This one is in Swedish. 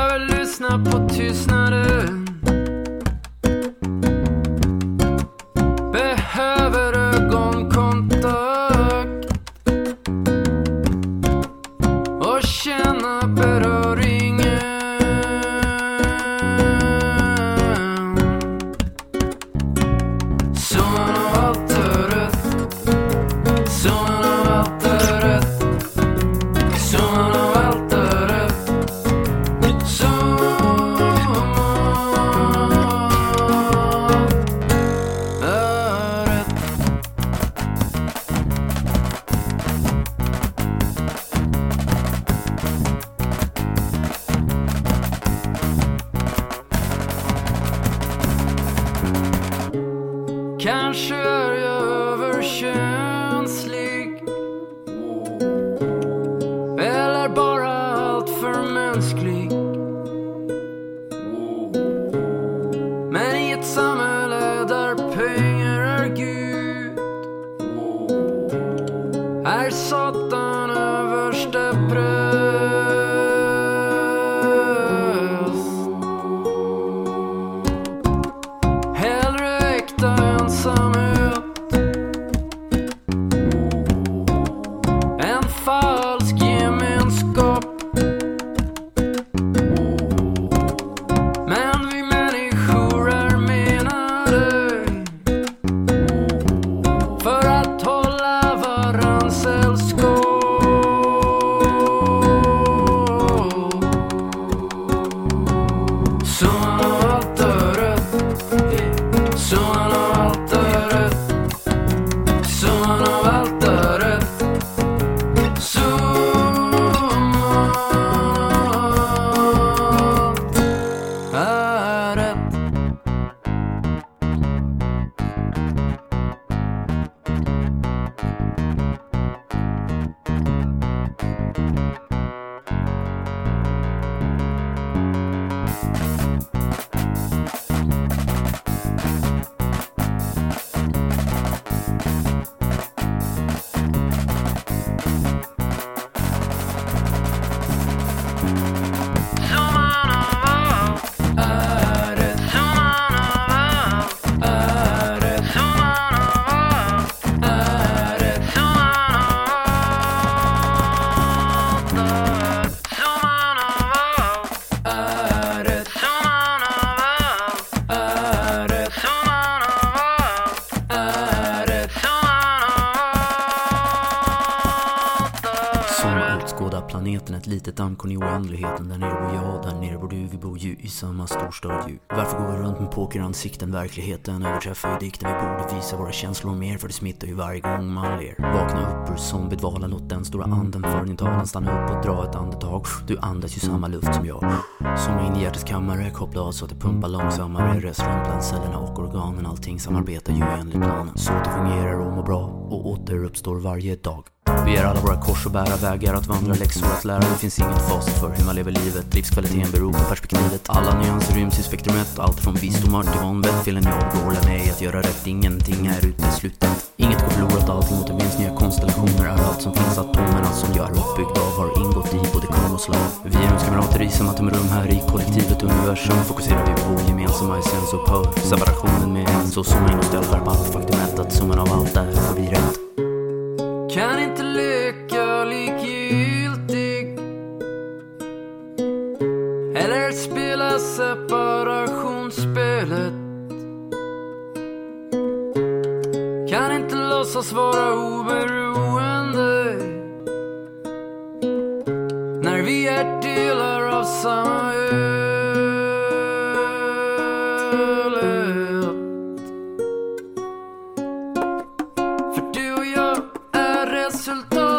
Behöver lyssna på tystnaden. Behöver ögonkontakt. Och känna beröringen 不是 planeten, ett litet dammkorn i oändligheten. Där nere bor jag, där nere bor du, vi bor ju i samma storstad ju. Varför går vi runt med pokeransikten? Verkligheten överträffar ju dikten. Vi borde visa våra känslor mer för det smittar ju varje gång man ler. Vakna upp ur zombiedvalen, låt den stora anden för din talan. Stanna upp och dra ett andetag. Du andas ju samma luft som jag. Zooma in i hjärtats kammare, koppla av så att det pumpar långsammare. Rest runt bland cellerna och organen, allting samarbetar ju enligt planen. Så att det fungerar och mår bra och återuppstår varje dag. Vi är alla våra kors och bära vägar att vandra, läxor att lära. Det finns inget facit för hur man lever livet. Livskvaliteten beror på perspektivet. Alla nyanser ryms i spektrumet. Allt från visdomar till vanvett. Vill en jag behålla mig att göra rätt. Ingenting är uteslutet. Inget går förlorat, allting återvinns. Nya konstellationer är allt som finns. Atomerna som jag är uppbyggd av har ingått i både kung och slav. Vi är rumskamrater i samma tumrum här i kollektivet universum. Fokuserar vi på vår gemensamma essens och upphör. Separationen med en så som en ställer skärpa allt faktumet att summan av allt är får vi rätt. Kan inte leka likgiltig. Eller spela separationsspelet Kan inte låtsas vara oberoende. När vi är delar av samma ö. Är